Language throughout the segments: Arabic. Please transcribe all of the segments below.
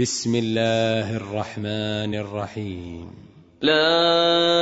بسم الله الرحمن الرحيم. لا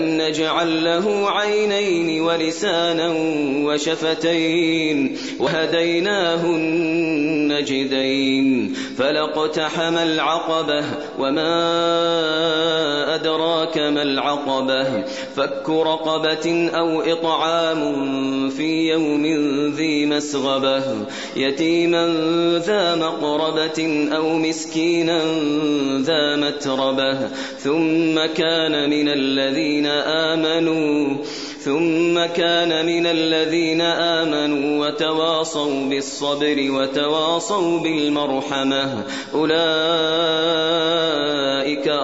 نجعل له عينين ولسانا وشفتين وهديناه النجدين فلاقتحم العقبة وما أدراك ما العقبة فك رقبة أو إطعام في يوم ذي مسغبة. يتيما ذا مقربة أو مسكينا ذا متربة. ثم كان من الذين آمنوا ثم كان من الذين آمنوا وتواصوا بالصبر وتواصوا بالمرحمة. أولئك